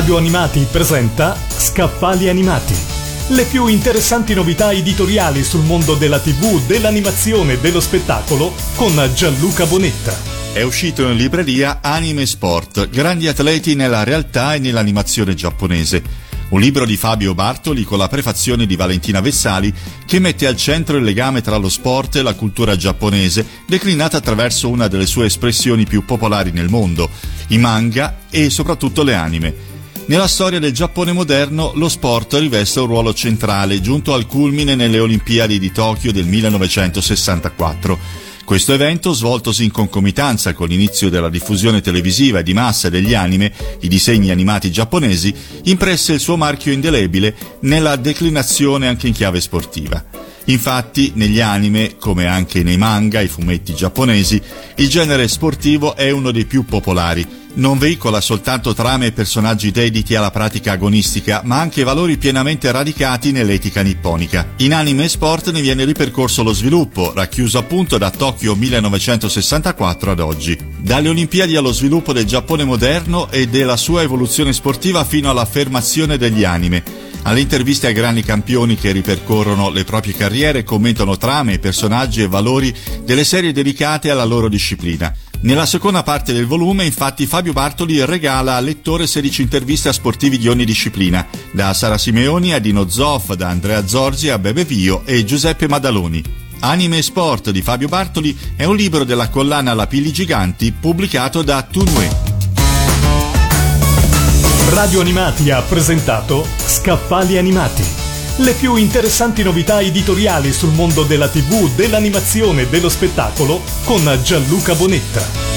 Radio Animati presenta Scaffali Animati. Le più interessanti novità editoriali sul mondo della TV, dell'animazione e dello spettacolo con Gianluca Bonetta. È uscito in libreria Anime Sport, grandi atleti nella realtà e nell'animazione giapponese. Un libro di Fabio Bartoli con la prefazione di Valentina Vessali che mette al centro il legame tra lo sport e la cultura giapponese, declinata attraverso una delle sue espressioni più popolari nel mondo, i manga e soprattutto le anime. Nella storia del Giappone moderno lo sport riveste un ruolo centrale, giunto al culmine nelle Olimpiadi di Tokyo del 1964. Questo evento, svoltosi in concomitanza con l'inizio della diffusione televisiva e di massa degli anime, i disegni animati giapponesi, impresse il suo marchio indelebile nella declinazione anche in chiave sportiva. Infatti, negli anime, come anche nei manga, i fumetti giapponesi, il genere sportivo è uno dei più popolari. Non veicola soltanto trame e personaggi dediti alla pratica agonistica, ma anche valori pienamente radicati nell'etica nipponica. In anime e sport ne viene ripercorso lo sviluppo, racchiuso appunto da Tokyo 1964 ad oggi. Dalle Olimpiadi allo sviluppo del Giappone moderno e della sua evoluzione sportiva fino all'affermazione degli anime alle interviste ai grandi campioni che ripercorrono le proprie carriere, commentano trame, personaggi e valori delle serie dedicate alla loro disciplina. Nella seconda parte del volume, infatti, Fabio Bartoli regala al lettore 16 interviste a sportivi di ogni disciplina, da Sara Simeoni a Dino Zoff, da Andrea Zorzi a Bebe Vio e Giuseppe Madaloni. Anime e Sport di Fabio Bartoli è un libro della collana La Pili Giganti pubblicato da Tunue. Radio Animati ha presentato Scaffali Animati. Le più interessanti novità editoriali sul mondo della TV, dell'animazione e dello spettacolo con Gianluca Bonetta.